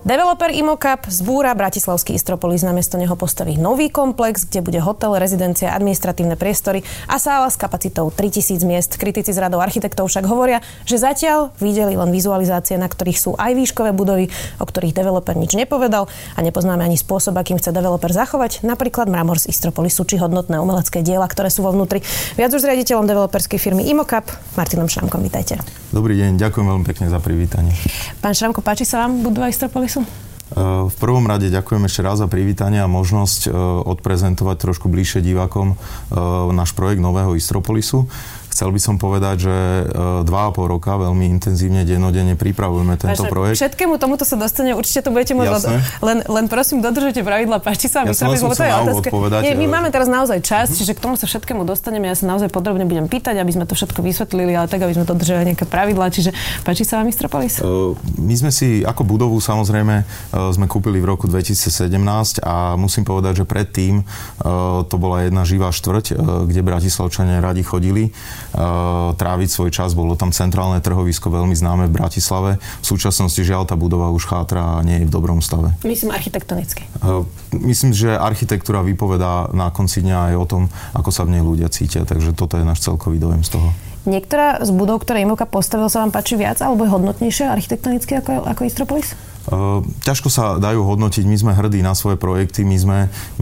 Developer Imocap zbúra Bratislavský Istropolis, namiesto neho postaví nový komplex, kde bude hotel, rezidencia, administratívne priestory a sála s kapacitou 3000 miest. Kritici z radou architektov však hovoria, že zatiaľ videli len vizualizácie, na ktorých sú aj výškové budovy, o ktorých developer nič nepovedal a nepoznáme ani spôsob, akým chce developer zachovať, napríklad mramor z Istropolisu či hodnotné umelecké diela, ktoré sú vo vnútri. Viac už s riaditeľom developerskej firmy Imocap, Martinom Šramkom, vítajte. Dobrý deň, ďakujem veľmi pekne za privítanie. Pán Šramko, páči sa vám budova Istropolis? Istropolisu? V prvom rade ďakujem ešte raz za privítanie a možnosť e, odprezentovať trošku bližšie divákom e, náš projekt Nového Istropolisu. Chcel by som povedať, že e, dva a pol roka veľmi intenzívne, dennodenne pripravujeme tento Vážne, projekt. Všetkému tomuto sa dostane, určite to budete môcť... Len, len prosím, dodržujte pravidla, páči sa ja som lebo to je otázka. Nie, my máme teraz naozaj čas, čiže k tomu sa všetkému dostaneme. Ja sa naozaj podrobne budem pýtať, aby sme to všetko vysvetlili, ale tak, aby sme dodržali nejaké pravidlá. Čiže páči sa vám Istropolis? Uh, my sme si ako budovu samozrejme sme kúpili v roku 2017 a musím povedať, že predtým to bola jedna živá štvrť, kde Bratislavčania radi chodili tráviť svoj čas. Bolo tam centrálne trhovisko, veľmi známe v Bratislave. V súčasnosti žiaľ tá budova už chátra a nie je v dobrom stave. Myslím architektonicky. Uh, myslím, že architektúra vypovedá na konci dňa aj o tom, ako sa v nej ľudia cítia. Takže toto je náš celkový dojem z toho. Niektorá z budov, ktoré Imoka postavil, sa vám páči viac alebo je hodnotnejšia architektonicky ako, ako Istropolis? Ehm, ťažko sa dajú hodnotiť, my sme hrdí na svoje projekty, my sme,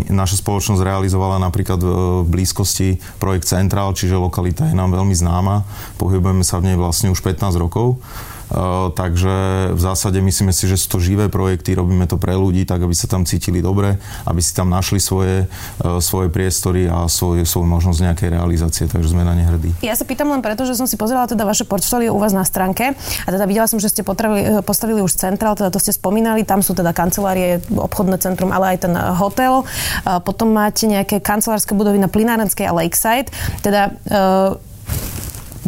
naša spoločnosť realizovala napríklad v blízkosti projekt Central, čiže lokalita je nám veľmi známa, pohybujeme sa v nej vlastne už 15 rokov. Takže v zásade myslíme si, že sú to živé projekty, robíme to pre ľudí, tak aby sa tam cítili dobre, aby si tam našli svoje, svoje priestory a svoje, svoju možnosť nejakej realizácie, takže sme na ne hrdí. Ja sa pýtam len preto, že som si pozerala teda vaše portfólio u vás na stránke a teda videla som, že ste potravili, eh, postavili už centrál, teda to ste spomínali, tam sú teda kancelárie, obchodné centrum, ale aj ten hotel. Potom máte nejaké kancelárske budovy na Plinárenskej a Lakeside. Teda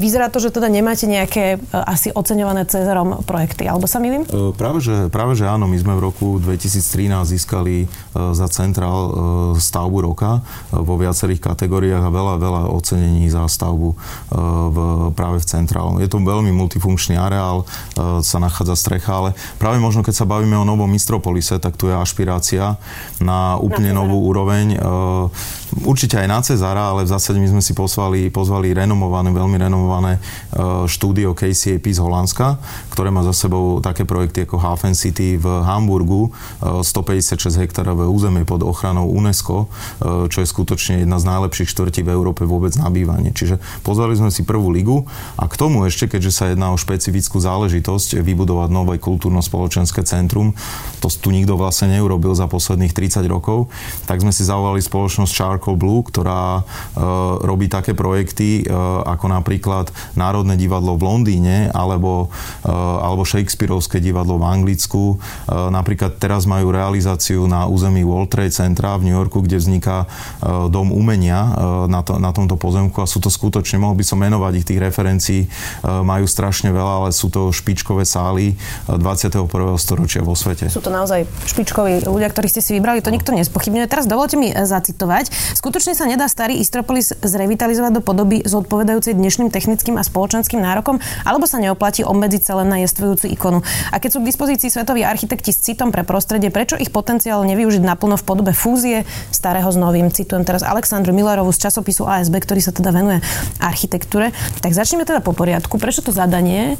Vyzerá to, že teda nemáte nejaké e, asi oceňované Cezarom projekty, alebo sa milím? E, práve že, práve, že áno, my sme v roku 2013 získali e, za Centrál stavbu roka vo viacerých kategóriách a veľa, veľa ocenení za stavbu v, práve v Centrál. Je to veľmi multifunkčný areál, sa nachádza strecha, ale práve možno keď sa bavíme o novom Mistropolise, tak tu je ašpirácia na úplne na novú úroveň. Určite aj na Cezara, ale v zásade my sme si pozvali, pozvali renomované, veľmi renomované e, štúdio KCAP z Holandska, ktoré má za sebou také projekty ako Hafen City v Hamburgu, 156 e, hektárové územie pod ochranou UNESCO, e, čo je skutočne jedna z najlepších štvrtí v Európe vôbec na bývanie. Čiže pozvali sme si prvú ligu a k tomu ešte, keďže sa jedná o špecifickú záležitosť vybudovať nové kultúrno-spoločenské centrum, to tu nikto vlastne neurobil za posledných 30 rokov, tak sme si zavolali spoločnosť Charcoal Blue, ktorá robí také projekty ako napríklad Národné divadlo v Londýne alebo, eh, alebo Shakespeareovské divadlo v Anglicku. Napríklad teraz majú realizáciu na území World Trade Centra v New Yorku, kde vzniká dom umenia na, to, na tomto pozemku a sú to skutočne, mohol by som menovať ich tých referencií, majú strašne veľa, ale sú to špičkové sály 21. storočia vo svete. Sú to naozaj špičkoví ľudia, ktorí ste si vybrali, to nikto nespochybňuje. Teraz dovolte mi zacitovať. Skutočne sa nedá starý Istropolis zrevitalizovať do podoby zodpovedajúcej dnešným technickým a spoločenským nárokom, alebo sa neoplatí obmedziť sa len na jestvujúcu ikonu. A keď sú k dispozícii svetoví architekti s citom pre prostredie, prečo ich potenciál nevyužiť naplno v podobe fúzie starého s novým? Citujem teraz Aleksandru Millerovu z časopisu ASB, ktorý sa teda venuje architektúre. Tak začneme teda po poriadku. Prečo to zadanie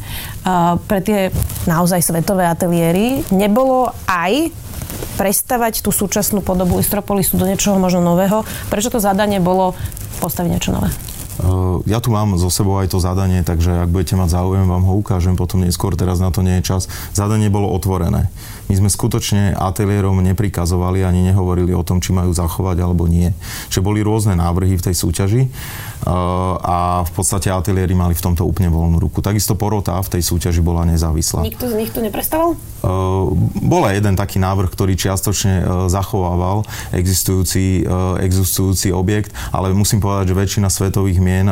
uh, pre tie naozaj svetové ateliéry nebolo aj prestavať tú súčasnú podobu Istropolisu do niečoho možno nového? Prečo to zadanie bolo postaviť niečo nové? Ja tu mám zo sebou aj to zadanie, takže ak budete mať záujem, vám ho ukážem potom neskôr, teraz na to nie je čas. Zadanie bolo otvorené. My sme skutočne ateliérom neprikazovali ani nehovorili o tom, či majú zachovať alebo nie. Čiže boli rôzne návrhy v tej súťaži a v podstate ateliéry mali v tomto úplne voľnú ruku. Takisto porota v tej súťaži bola nezávislá. Nikto z nich to neprestával? Bol aj jeden taký návrh, ktorý čiastočne zachovával existujúci, existujúci objekt, ale musím povedať, že väčšina svetových mien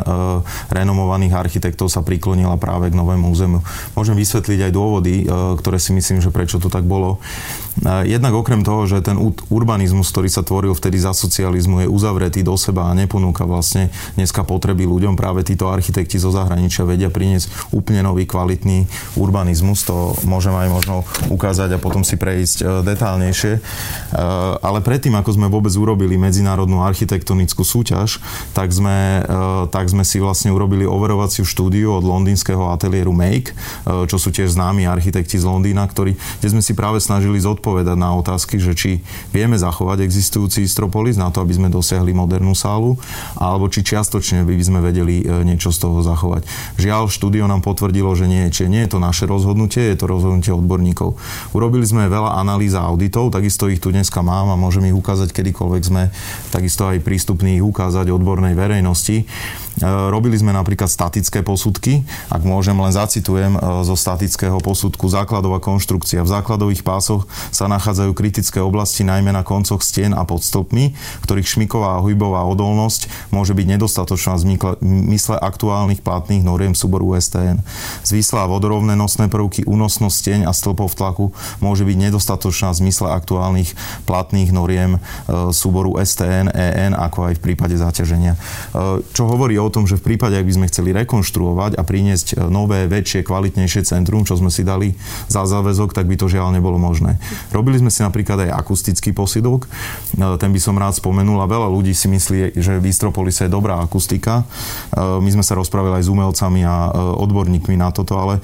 renomovaných architektov sa priklonila práve k novému územiu. Môžem vysvetliť aj dôvody, ktoré si myslím, že prečo to tak bolo. Jednak okrem toho, že ten urbanizmus, ktorý sa tvoril vtedy za socializmu, je uzavretý do seba a neponúka vlastne dneska potreby ľuďom. Práve títo architekti zo zahraničia vedia priniesť úplne nový kvalitný urbanizmus. To môžem aj možno ukázať a potom si prejsť e, detálnejšie. E, ale predtým, ako sme vôbec urobili medzinárodnú architektonickú súťaž, tak sme, e, tak sme si vlastne urobili overovaciu štúdiu od londýnskeho ateliéru Make, čo sú tiež známi architekti z Londýna, ktorí, kde sme si práve snažili zodpovedať odpovedať na otázky, že či vieme zachovať existujúci Istropolis na to, aby sme dosiahli modernú sálu, alebo či čiastočne by sme vedeli e, niečo z toho zachovať. Žiaľ, štúdio nám potvrdilo, že nie, či nie je to naše rozhodnutie, je to rozhodnutie odborníkov. Urobili sme veľa analýz a auditov, takisto ich tu dneska mám a môžem ich ukázať kedykoľvek sme takisto aj prístupní ich ukázať odbornej verejnosti. E, robili sme napríklad statické posudky. Ak môžem, len zacitujem e, zo statického posudku základová konštrukcia. V základových pásoch sa nachádzajú kritické oblasti najmä na koncoch stien a pod stĺpmi, ktorých šmiková a hybová odolnosť môže byť nedostatočná v mysle aktuálnych platných noriem súboru STN. Zvísla a vodorovné nosné prvky, únosnosť stieň a stĺpov tlaku môže byť nedostatočná v zmysle aktuálnych platných noriem e, súboru STN, EN, ako aj v prípade zaťaženia. Čo hovorí o o tom, že v prípade, ak by sme chceli rekonštruovať a priniesť e, nové, väčšie, kvalitnejšie centrum, čo sme si dali za záväzok, tak by to žiaľ nebolo možné. Robili sme si napríklad aj akustický posidok, e, ten by som rád spomenul a veľa ľudí si myslí, že v Istropolise je dobrá akustika. E, my sme sa rozprávali aj s umelcami a odborníkmi na toto, ale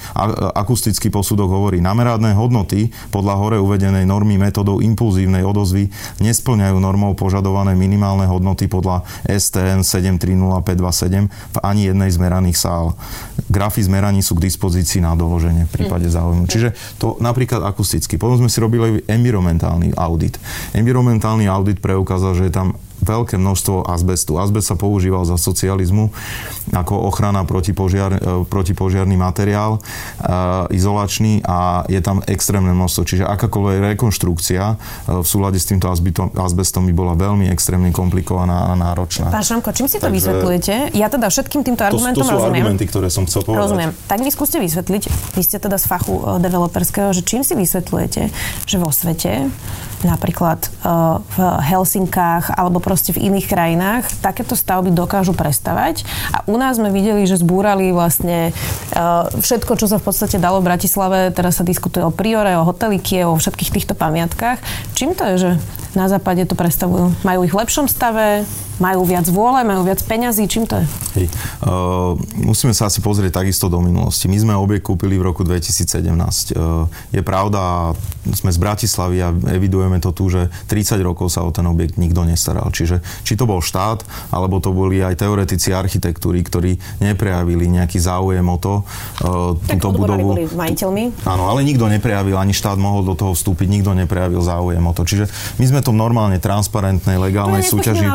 akustický posudok hovorí, namerádne hodnoty podľa hore uvedenej normy metodou impulzívnej odozvy nesplňajú normou požadované minimálne hodnoty podľa STN 730527 v ani jednej z meraných sál. Grafy zmeraní sú k dispozícii na doloženie v prípade záujmu. Čiže to napríklad akusticky. Potom sme si robili environmentálny audit. Environmentálny audit preukázal, že je tam veľké množstvo azbestu. Azbest sa používal za socializmu ako ochrana protipožiar, e, protipožiarný materiál, e, izolačný a je tam extrémne množstvo. Čiže akákoľvek rekonštrukcia e, v súlade s týmto azbestom by bola veľmi extrémne komplikovaná a náročná. Pán Šamko, čím si to Takže, vysvetľujete? Ja teda všetkým týmto argumentom to, to sú rozumiem. argumenty, ktoré som chcel povedať. Rozumiem. Tak mi skúste vysvetliť, vy ste teda z fachu developerského, že čím si vysvetľujete, že vo svete napríklad v Helsinkách alebo proste v iných krajinách takéto stavby dokážu prestavať. A u nás sme videli, že zbúrali vlastne uh, všetko, čo sa v podstate dalo v Bratislave. Teraz sa diskutuje o Priore, o hoteli Kiev, o všetkých týchto pamiatkách. Čím to je, že na západe to predstavujú? Majú ich v lepšom stave? Majú viac vôle, majú viac peňazí, čím to je? Hej. Uh, musíme sa asi pozrieť takisto do minulosti. My sme objekt kúpili v roku 2017. Uh, je pravda, sme z Bratislavy a evidujeme to tu, že 30 rokov sa o ten objekt nikto nestaral. Čiže či to bol štát, alebo to boli aj teoretici architektúry, ktorí neprejavili nejaký záujem o to, uh, tak túto budovu. Boli majiteľmi. Áno, ale nikto neprejavil, ani štát mohol do toho vstúpiť, nikto neprejavil záujem o to. Čiže my sme to normálne transparentnej, legálnej súťaži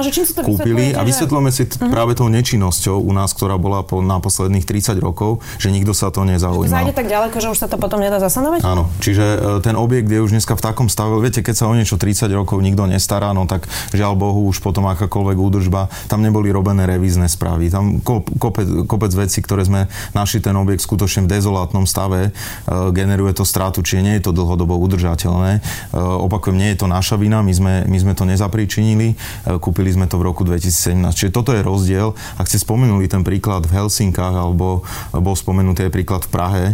kúpili a vysvetľujeme si uh-huh. práve tou nečinnosťou u nás, ktorá bola po, na posledných 30 rokov, že nikto sa to to zájde tak ďaleko, že už sa to potom nedá zasanovať? Áno, čiže e, ten objekt je už dneska v takom stave, viete, keď sa o niečo 30 rokov nikto nestará, no tak žiaľ Bohu už potom akákoľvek údržba, tam neboli robené revízne správy. Tam kopec, kopec vecí, ktoré sme našli ten objekt skutočne v dezolátnom stave, e, generuje to stratu, čiže nie je to dlhodobo udržateľné. E, opakujem, nie je to naša vina, my sme, my sme to nezapríčinili, kúpili sme to v roku 2000 2017. Čiže toto je rozdiel. Ak ste spomenuli ten príklad v Helsinkách alebo bol spomenutý aj príklad v Prahe,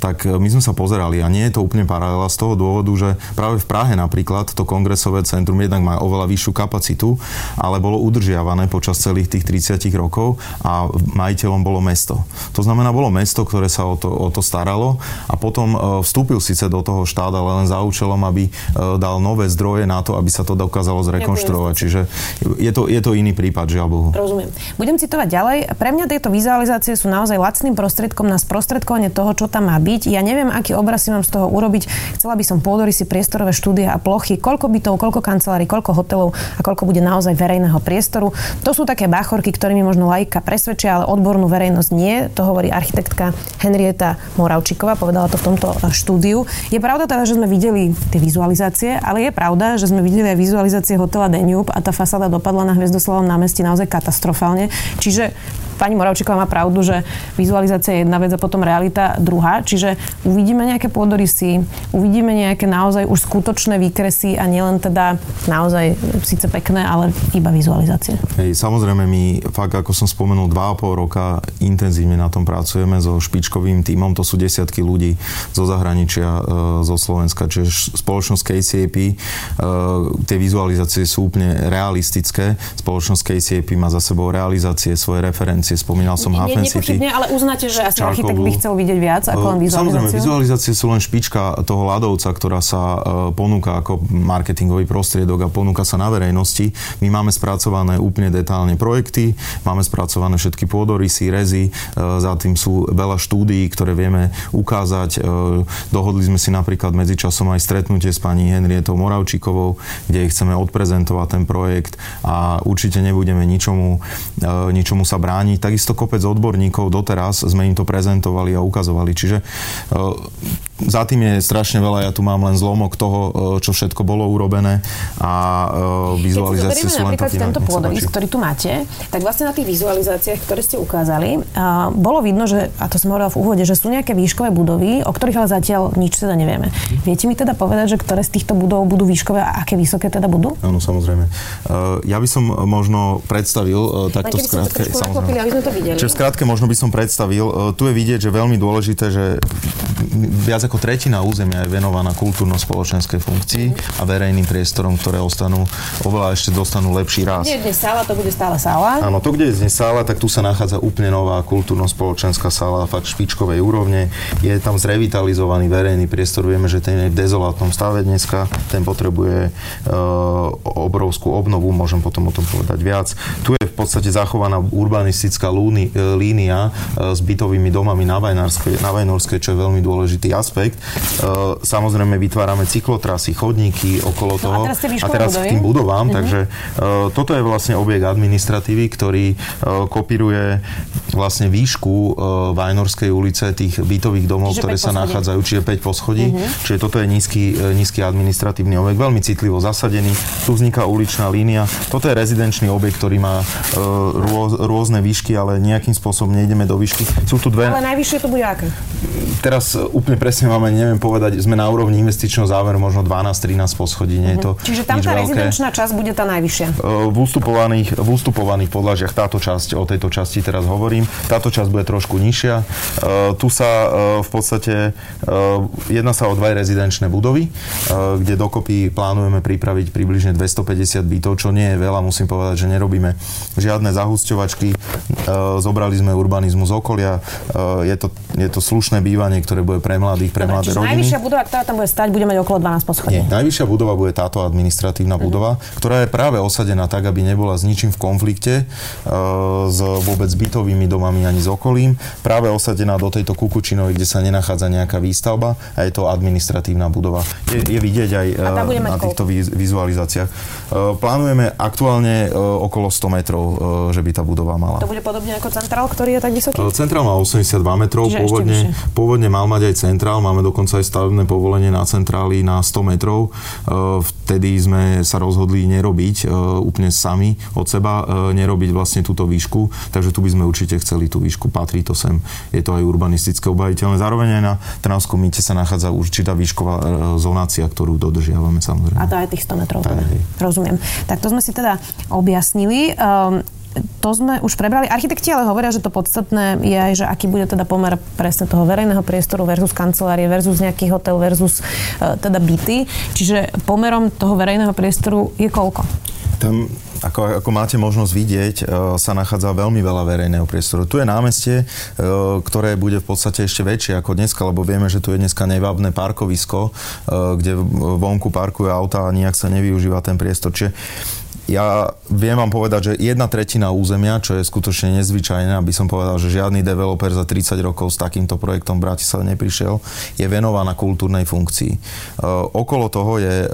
tak e, my sme sa pozerali a nie je to úplne paralela z toho dôvodu, že práve v Prahe napríklad to kongresové centrum jednak má oveľa vyššiu kapacitu, ale bolo udržiavané počas celých tých 30 rokov a majiteľom bolo mesto. To znamená, bolo mesto, ktoré sa o to, o to staralo a potom e, vstúpil síce do toho štát, ale len za účelom, aby e, dal nové zdroje na to, aby sa to dokázalo zrekonštruovať. Čiže je to, je to iný prípad žiaľ Bohu. Rozumiem. Budem citovať ďalej. Pre mňa tieto vizualizácie sú naozaj lacným prostriedkom na sprostredkovanie toho, čo tam má byť. Ja neviem, aký obraz si mám z toho urobiť. Chcela by som si priestorové štúdie a plochy, koľko bytov, koľko kancelárií, koľko hotelov a koľko bude naozaj verejného priestoru. To sú také báchorky, ktorými možno lajka presvedčia, ale odbornú verejnosť nie. To hovorí architektka Henrieta Moravčíková, povedala to v tomto eh, štúdiu. Je pravda teda, že sme videli tie vizualizácie, ale je pravda, že sme videli aj vizualizácie hotela Danube a tá fasáda dopadla na Hviezdoslavom námestí naozaj katastrofálne. Čiže pani Moravčíková má pravdu, že vizualizácia je jedna vec a potom realita druhá. Čiže uvidíme nejaké pôdorysy, uvidíme nejaké naozaj už skutočné výkresy a nielen teda naozaj síce pekné, ale iba vizualizácie. Hej, samozrejme my fakt, ako som spomenul, 2,5 roka intenzívne na tom pracujeme so špičkovým tímom. To sú desiatky ľudí zo zahraničia, e, zo Slovenska, čiže spoločnosť KCAP. E, tie vizualizácie sú úplne realistické. Spoločnosť KCAP má za sebou realizácie, svoje referencie. Spomínal som Hafen City. ale uznáte, že asi architekt by chcel vidieť viac ako len vizualizáciu? Samozrejme, vizualizácie sú len špička toho ľadovca, ktorá sa e, ponúka ako marketingový prostriedok a ponúka sa na verejnosti. My máme spracované úplne detálne projekty, máme spracované všetky pôdorysy, rezy, e, za tým sú veľa štúdií, ktoré vieme ukázať. E, dohodli sme si napríklad medzičasom aj stretnutie s pani Henrietou Moravčíkovou, kde chceme odprezentovať ten projekt a určite nebudeme ničomu, ničomu sa brániť. Takisto kopec odborníkov doteraz sme im to prezentovali a ukazovali. Čiže za tým je strašne veľa, ja tu mám len zlomok toho, e, čo všetko bolo urobené a e, vizualizácie sú len taký tento pôdorys, ktorý tu máte, tak vlastne na tých vizualizáciách, ktoré ste ukázali, bolo vidno, že, a to som hovorila v úvode, že sú nejaké výškové budovy, o ktorých ale zatiaľ nič teda nevieme. Viete mi teda povedať, že ktoré z týchto budov budú výškové a aké vysoké teda budú? Áno, samozrejme. E, ja by som možno predstavil takto skrátke. Samozrejme. Aby sme to videli. Čiže skrátke možno by som predstavil. Tu je vidieť, že veľmi dôležité, že viac ako tretina územia je venovaná kultúrno-spoločenskej funkcii a verejným priestorom, ktoré ostanú oveľa ešte dostanú lepší raz. Kde je dnes sála, to bude stále sála. Áno, to, kde je dnes sála, tak tu sa nachádza úplne nová kultúrno-spoločenská sála, fakt špičkovej úrovne. Je tam zrevitalizovaný verejný priestor, vieme, že ten je v dezolátnom stave dneska, ten potrebuje uh, obrovskú obnovu, môžem potom o tom povedať viac. Tu je v podstate zachovaná urbanistická lúni, uh, línia uh, s bytovými domami na Vajnorskej, na Vajnorskej, čo je veľmi dôležitý aspekt. E, samozrejme vytvárame cyklotrasy, chodníky okolo toho. No a teraz, a teraz k tým budovám, mm-hmm. takže e, toto je vlastne objekt administratívy, ktorý e, kopíruje vlastne výšku Vajnorskej ulice, tých bytových domov, čiže ktoré sa poschodí. nachádzajú, čiže 5 poschodí. Mm-hmm. Čiže toto je nízky, nízky administratívny objekt, veľmi citlivo zasadený. Tu vzniká uličná línia. Toto je rezidenčný objekt, ktorý má rôz, rôzne výšky, ale nejakým spôsobom nejdeme do výšky. Sú tu dve... Ale najvyššie to bude aké? Teraz úplne presne máme, neviem povedať, sme na úrovni investičného záveru možno 12-13 poschodí, nie je to mhm. Čiže tam tá rezidenčná časť bude tá najvyššia? V ústupovaných, v ústupovaných podlažiach táto časť, o tejto časti teraz hovorím, táto časť bude trošku nižšia. Tu sa v podstate jedná sa o dva rezidenčné budovy, kde dokopy plánujeme pripraviť približne 250 bytov, čo nie je veľa, musím povedať, že nerobíme žiadne zahusťovačky. Zobrali sme urbanizmus okolia, je to, je to slušné bývanie, ktoré bude pre mladých, pre Dobre, mladé rodiny. najvyššia budova, ktorá tam bude stať, bude mať okolo 12 poschodí. Nie, najvyššia budova bude táto administratívna mm-hmm. budova, ktorá je práve osadená tak, aby nebola s ničím v konflikte uh, s vôbec bytovými domami ani s okolím. Práve osadená do tejto Kukučinovej, kde sa nenachádza nejaká výstavba a je to administratívna budova. Je, je vidieť aj na týchto vizualizáciách. Uh, plánujeme aktuálne okolo 100 metrov, že by tá budova mala. To bude podobne ako centrál, ktorý je tak vysoký? Uh, centrál má 82 metrov, pôvodne, pôvodne mal mať aj centrál, máme dokonca aj stavebné povolenie na centrály na 100 metrov. E, vtedy sme sa rozhodli nerobiť e, úplne sami od seba, e, nerobiť vlastne túto výšku, takže tu by sme určite chceli tú výšku, patrí to sem, je to aj urbanistické obajiteľné. Zároveň aj na Trnavskom mýte sa nachádza určitá výšková zonácia, ktorú dodržiavame samozrejme. A to aj tých 100 metrov. Teda. Rozumiem. Tak to sme si teda objasnili. Um, to sme už prebrali. Architekti ale hovoria, že to podstatné je aj, že aký bude teda pomer presne toho verejného priestoru versus kancelárie versus nejaký hotel versus uh, teda byty. Čiže pomerom toho verejného priestoru je koľko? Tam ako, ako máte možnosť vidieť, e, sa nachádza veľmi veľa verejného priestoru. Tu je námestie, e, ktoré bude v podstate ešte väčšie ako dneska, lebo vieme, že tu je dneska nevábne parkovisko, kde vonku parkujú auta a nijak sa nevyužíva ten priestor. Čiže ja viem vám povedať, že jedna tretina územia, čo je skutočne nezvyčajné, aby som povedal, že žiadny developer za 30 rokov s takýmto projektom v Bratislave neprišiel, je venovaná kultúrnej funkcii. E, okolo toho je e,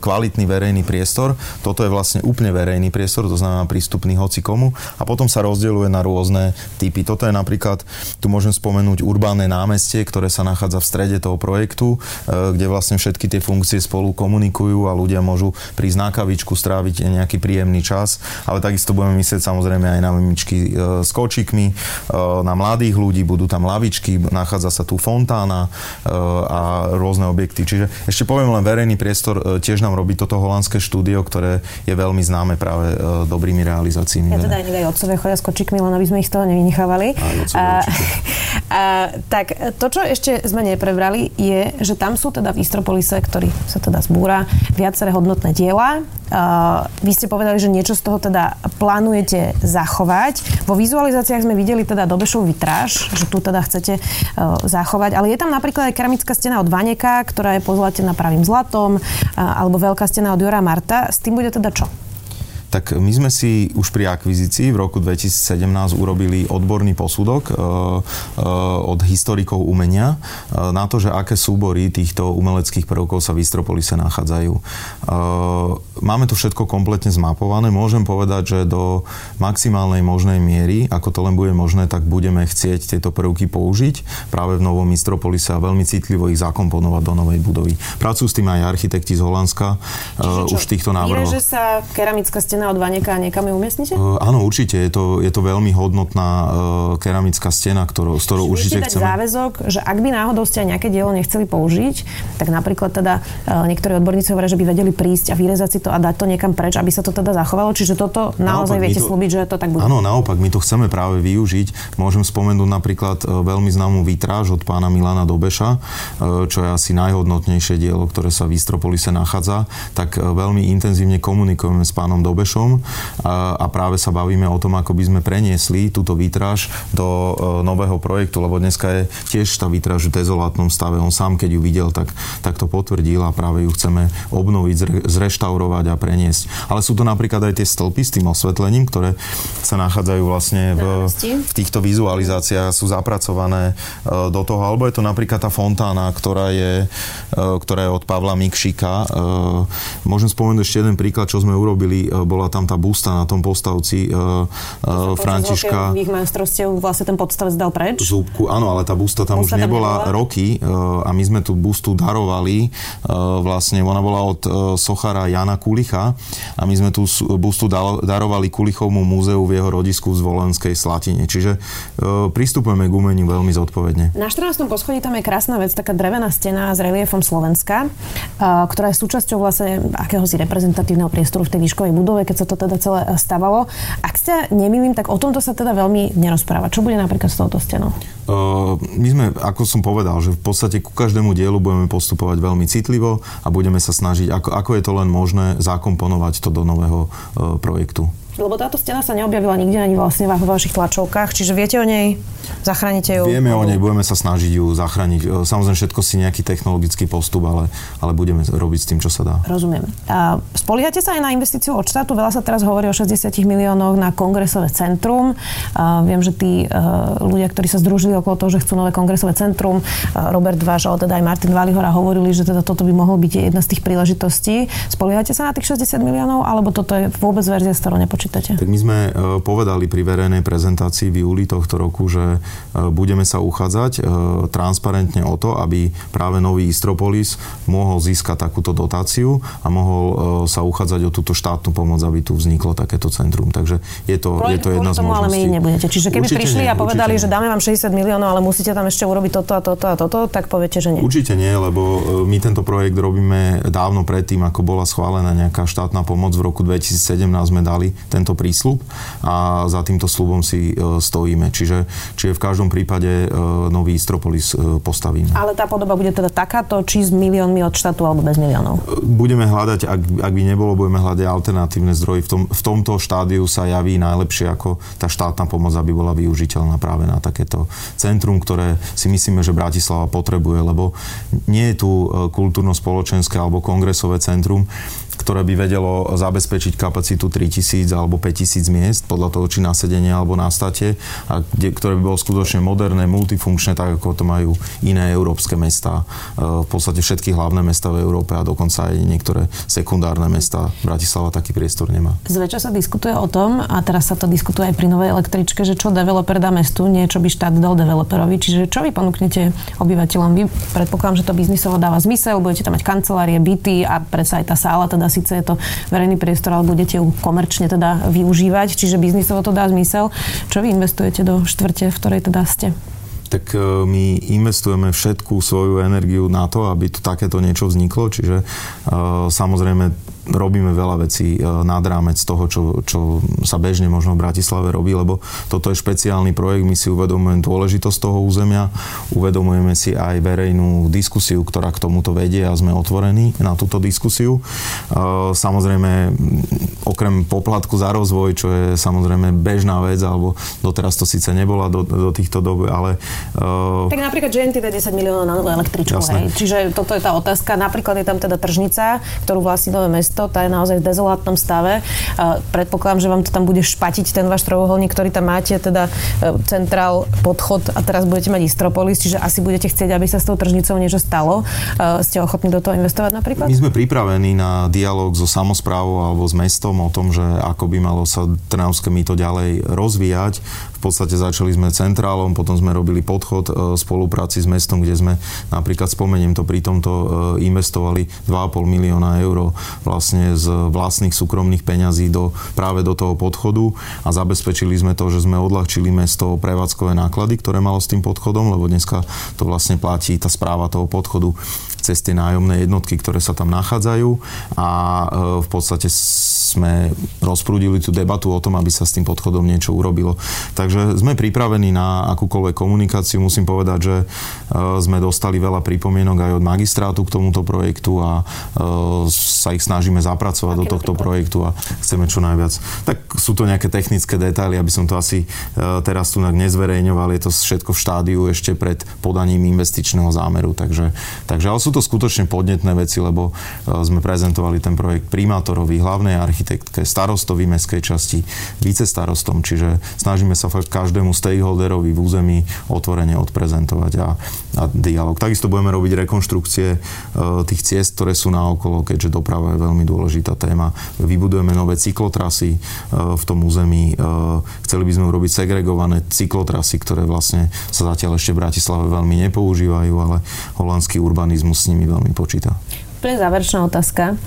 kvalitný verejný priestor, toto je vlastne úplne verejný priestor, to znamená prístupný hoci komu a potom sa rozdeľuje na rôzne typy. Toto je napríklad, tu môžem spomenúť urbánne námestie, ktoré sa nachádza v strede toho projektu, e, kde vlastne všetky tie funkcie spolu komunikujú a ľudia môžu prísť na kavičku, stráviť nejaký nejaký príjemný čas, ale takisto budeme myslieť samozrejme aj na mimičky e, s kočikmi, e, na mladých ľudí, budú tam lavičky, nachádza sa tu fontána e, a rôzne objekty. Čiže ešte poviem len verejný priestor, tiež nám robí toto holandské štúdio, ktoré je veľmi známe práve dobrými realizáciami. Ja teda aj aj otcovia chodia s kočikmi, len aby sme ich z toho nevynechávali. A, a, tak to, čo ešte sme neprebrali, je, že tam sú teda v Istropolise, ktorý sa teda zbúra, viaceré hodnotné diela. Uh, vy ste povedali, že niečo z toho teda plánujete zachovať. Vo vizualizáciách sme videli teda Dobešov vitráž, že tu teda chcete uh, zachovať, ale je tam napríklad aj keramická stena od Vaneka, ktorá je pozlatená pravým zlatom, uh, alebo veľká stena od Jura Marta. S tým bude teda čo? Tak my sme si už pri akvizícii v roku 2017 urobili odborný posudok e, e, od historikov umenia e, na to, že aké súbory týchto umeleckých prvkov sa v Istropolise nachádzajú. Máme to všetko kompletne zmapované. Môžem povedať, že do maximálnej možnej miery, ako to len bude možné, tak budeme chcieť tieto prvky použiť práve v novom Istropolise a veľmi citlivo ich zakomponovať do novej budovy. Pracujú s tým aj architekti z Holandska Čiže už v týchto návrhoch. že sa keramická stena stena od Vaneka a niekam ju umiestnite? Uh, áno, určite. Je to, je to veľmi hodnotná uh, keramická stena, ktorú, s ktorou určite chceme... záväzok, že ak by náhodou ste aj nejaké dielo nechceli použiť, tak napríklad teda uh, niektorí odborníci hovoria, že by vedeli prísť a vyrezať si to a dať to niekam preč, aby sa to teda zachovalo. Čiže toto naozaj naopak, viete to, slúbiť, že to tak bude. Áno, naopak, my to chceme práve využiť. Môžem spomenúť napríklad uh, veľmi známú vitráž od pána Milana Dobeša, uh, čo je asi najhodnotnejšie dielo, ktoré sa v Istropolise nachádza, tak veľmi intenzívne komunikujeme s pánom Dobešom Benešom a, práve sa bavíme o tom, ako by sme preniesli túto výtraž do e, nového projektu, lebo dneska je tiež tá výtraž v dezolátnom stave. On sám, keď ju videl, tak, tak to potvrdil a práve ju chceme obnoviť, zre, zreštaurovať a preniesť. Ale sú to napríklad aj tie stĺpy s tým osvetlením, ktoré sa nachádzajú vlastne v, v týchto vizualizáciách, sú zapracované e, do toho. Alebo je to napríklad tá fontána, ktorá je, e, ktorá je od Pavla Mikšika. Môžem spomenúť ešte jeden príklad, čo sme urobili. Bolo bola tam tá busta na tom postavci uh, uh, Františka. Ich majstrovstiev vlastne ten podstavec dal preč? Zúbku, áno, ale tá busta tam busta už nebola, nebola roky uh, a my sme tú bustu darovali. Uh, vlastne ona bola od uh, sochara Jana Kulicha a my sme tú bustu dal, darovali Kulichovmu múzeu v jeho rodisku v Zvolenskej Slatine. Čiže uh, pristupujeme k umeniu veľmi zodpovedne. Na 14. poschodí tam je krásna vec, taká drevená stena s reliefom Slovenska, uh, ktorá je súčasťou vlastne akéhosi reprezentatívneho priestoru v tej výškovej budove keď sa to teda celé eh, stavalo. Ak sa nemýlim, tak o tomto sa teda veľmi nerozpráva. Čo bude napríklad s touto stenou? Uh, my sme, ako som povedal, že v podstate ku každému dielu budeme postupovať veľmi citlivo a budeme sa snažiť, ako, ako je to len možné, zakomponovať to do nového uh, projektu. Lebo táto stena sa neobjavila nikde ani vlastne vo vašich tlačovkách, čiže viete o nej? Zachránite ju? Vieme o nej, budeme sa snažiť ju zachrániť. E, samozrejme, všetko si nejaký technologický postup, ale, ale budeme robiť s tým, čo sa dá. Rozumiem. A spoliehate sa aj na investíciu od štátu? Veľa sa teraz hovorí o 60 miliónoch na kongresové centrum. A viem, že tí uh, ľudia, ktorí sa združili okolo toho, že chcú nové kongresové centrum, Robert Váš, ale teda aj Martin Valihora hovorili, že teda toto by mohol byť jedna z tých príležitostí. Spoliehate sa na tých 60 miliónov, alebo toto je vôbec verzia, s ktorou nepočítate? Tak my sme uh, povedali pri verejnej prezentácii v júli tohto roku, že E, budeme sa uchádzať e, transparentne o to, aby práve nový Istropolis mohol získať takúto dotáciu a mohol e, sa uchádzať o túto štátnu pomoc, aby tu vzniklo takéto centrum. Takže je to, je to jedna z možností. ale my nebudete. Čiže keby určite prišli nie, a povedali, že dáme vám 60 miliónov, ale musíte tam ešte urobiť toto a toto a toto, tak poviete, že nie. Určite nie, lebo my tento projekt robíme dávno predtým, ako bola schválená nejaká štátna pomoc. V roku 2017 sme dali tento prísľub a za týmto slubom si stojíme. Čiže, čiže v každom prípade e, nový Istropolis e, postavíme. Ale tá podoba bude teda takáto, či s miliónmi od štátu alebo bez miliónov? E, budeme hľadať, ak, ak by nebolo, budeme hľadať alternatívne zdroje. V, tom, v tomto štádiu sa javí najlepšie ako tá štátna pomoc, aby bola využiteľná práve na takéto centrum, ktoré si myslíme, že Bratislava potrebuje, lebo nie je tu kultúrno-spoločenské alebo kongresové centrum, ktoré by vedelo zabezpečiť kapacitu 3000 alebo 5000 miest, podľa toho, či na sedenie alebo na state, a kde, ktoré by bolo skutočne moderné, multifunkčné, tak ako to majú iné európske mesta. E, v podstate všetky hlavné mesta v Európe a dokonca aj niektoré sekundárne mesta. Bratislava taký priestor nemá. Zväčša sa diskutuje o tom, a teraz sa to diskutuje aj pri novej električke, že čo developer dá mestu, niečo by štát dal developerovi. Čiže čo vy ponúknete obyvateľom? Vy predpokladám, že to biznisovo dáva zmysel, budete tam mať kancelárie, byty a predsa aj tá sála teda si síce je to verejný priestor, ale budete ju komerčne teda využívať, čiže biznisovo to dá zmysel. Čo vy investujete do štvrte, v ktorej teda ste? tak e, my investujeme všetku svoju energiu na to, aby tu takéto niečo vzniklo, čiže uh, samozrejme robíme veľa vecí e, nad rámec toho, čo, čo sa bežne možno v Bratislave robí, lebo toto je špeciálny projekt, my si uvedomujeme dôležitosť toho územia, uvedomujeme si aj verejnú diskusiu, ktorá k tomuto vedie a sme otvorení na túto diskusiu. E, samozrejme, okrem poplatku za rozvoj, čo je samozrejme bežná vec, alebo doteraz to síce nebola do, do týchto dob, ale... Uh... Tak napríklad GNT 10 miliónov na novú električku, hej. Čiže toto je tá otázka. Napríklad je tam teda tržnica, ktorú vlastní nové mesto mesto, tá je naozaj v dezolátnom stave. Predpokladám, že vám to tam bude špatiť ten váš trojuholník, ktorý tam máte, teda e, centrál, podchod a teraz budete mať Istropolis, čiže asi budete chcieť, aby sa s tou tržnicou niečo stalo. E, ste ochotní do toho investovať napríklad? My sme pripravení na dialog so samozprávou alebo s mestom o tom, že ako by malo sa Trnavské mýto ďalej rozvíjať. V podstate začali sme centrálom, potom sme robili podchod v e, spolupráci s mestom, kde sme napríklad, spomeniem to, pri tomto e, investovali 2,5 milióna eur vlastne z vlastných súkromných peňazí do, práve do toho podchodu a zabezpečili sme to, že sme odľahčili mesto prevádzkové náklady, ktoré malo s tým podchodom, lebo dneska to vlastne platí tá správa toho podchodu cez tie nájomné jednotky, ktoré sa tam nachádzajú a e, v podstate sme rozprúdili tú debatu o tom, aby sa s tým podchodom niečo urobilo. Takže sme pripravení na akúkoľvek komunikáciu. Musím povedať, že e, sme dostali veľa pripomienok aj od magistrátu k tomuto projektu a e, sa ich snažíme zapracovať Aký do tohto projektu a chceme čo najviac. Tak sú to nejaké technické detaily, aby som to asi teraz tu nezverejňoval. Je to všetko v štádiu ešte pred podaním investičného zámeru. Takže, takže ale sú to skutočne podnetné veci, lebo e, sme prezentovali ten projekt primátorovi, hlavnej architektke, starostovi mestskej časti, vicestarostom, čiže snažíme sa fakt každému stakeholderovi v území otvorene odprezentovať a, a dialog. Takisto budeme robiť rekonštrukcie e, tých ciest, ktoré sú naokolo, keďže doprava je veľmi dôležitá téma. Vybudujeme nové cyklotrasy e, v tom území. Chceli by sme urobiť segregované cyklotrasy, ktoré vlastne sa zatiaľ ešte v Bratislave veľmi nepoužívajú, ale holandský urbanizmus s nimi veľmi počíta. Úplne záverečná otázka.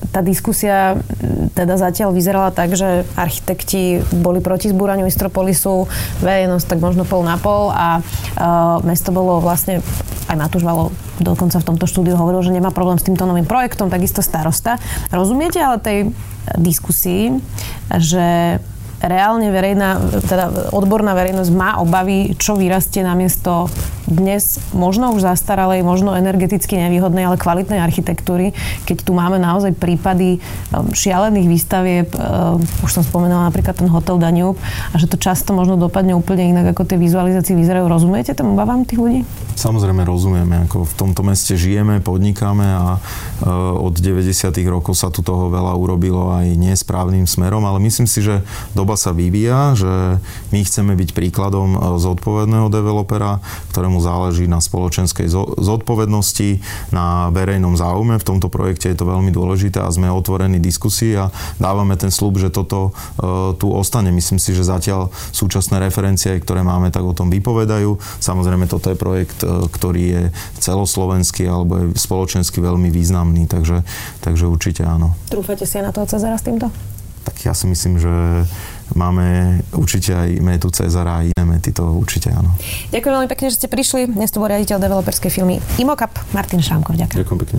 Tá diskusia teda zatiaľ vyzerala tak, že architekti boli proti zbúraniu Istropolisu, verejnosť tak možno pol na pol a mesto bolo vlastne, aj Matúš Valo dokonca v tomto štúdiu hovoril, že nemá problém s týmto novým projektom, takisto starosta. Rozumiete ale tej diskusii, že reálne verejná, teda odborná verejnosť má obavy, čo vyrastie namiesto dnes možno už zastaralej, možno energeticky nevýhodnej, ale kvalitnej architektúry, keď tu máme naozaj prípady um, šialených výstavieb, um, už som spomenula napríklad ten hotel Danube, a že to často možno dopadne úplne inak, ako tie vizualizácie vyzerajú. Rozumiete tomu obavám tých ľudí? Samozrejme rozumieme, ako v tomto meste žijeme, podnikáme a uh, od 90. rokov sa tu toho veľa urobilo aj nesprávnym smerom, ale myslím si, že doba sa vyvíja, že my chceme byť príkladom uh, zodpovedného developera, ktorému záleží na spoločenskej zodpovednosti, na verejnom záujme. V tomto projekte je to veľmi dôležité a sme otvorení diskusii a dávame ten slub, že toto e, tu ostane. Myslím si, že zatiaľ súčasné referencie, ktoré máme, tak o tom vypovedajú. Samozrejme, toto je projekt, e, ktorý je celoslovenský alebo je spoločensky veľmi významný, takže, takže určite áno. Trúfate si aj na toho Cezara s týmto? Tak ja si myslím, že máme určite aj metu Cezara a iné mety, to určite áno. Ďakujem veľmi pekne, že ste prišli. Dnes tu bol riaditeľ developerskej firmy Imocap, Martin Šámkov. Ďakujem. Ďakujem pekne.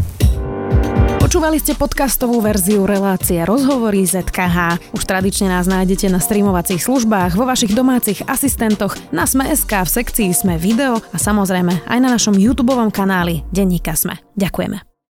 Počúvali ste podcastovú verziu relácie Rozhovory ZKH. Už tradične nás nájdete na streamovacích službách, vo vašich domácich asistentoch, na Sme.sk, v sekcii Sme video a samozrejme aj na našom YouTube kanáli Denníka Sme. Ďakujeme.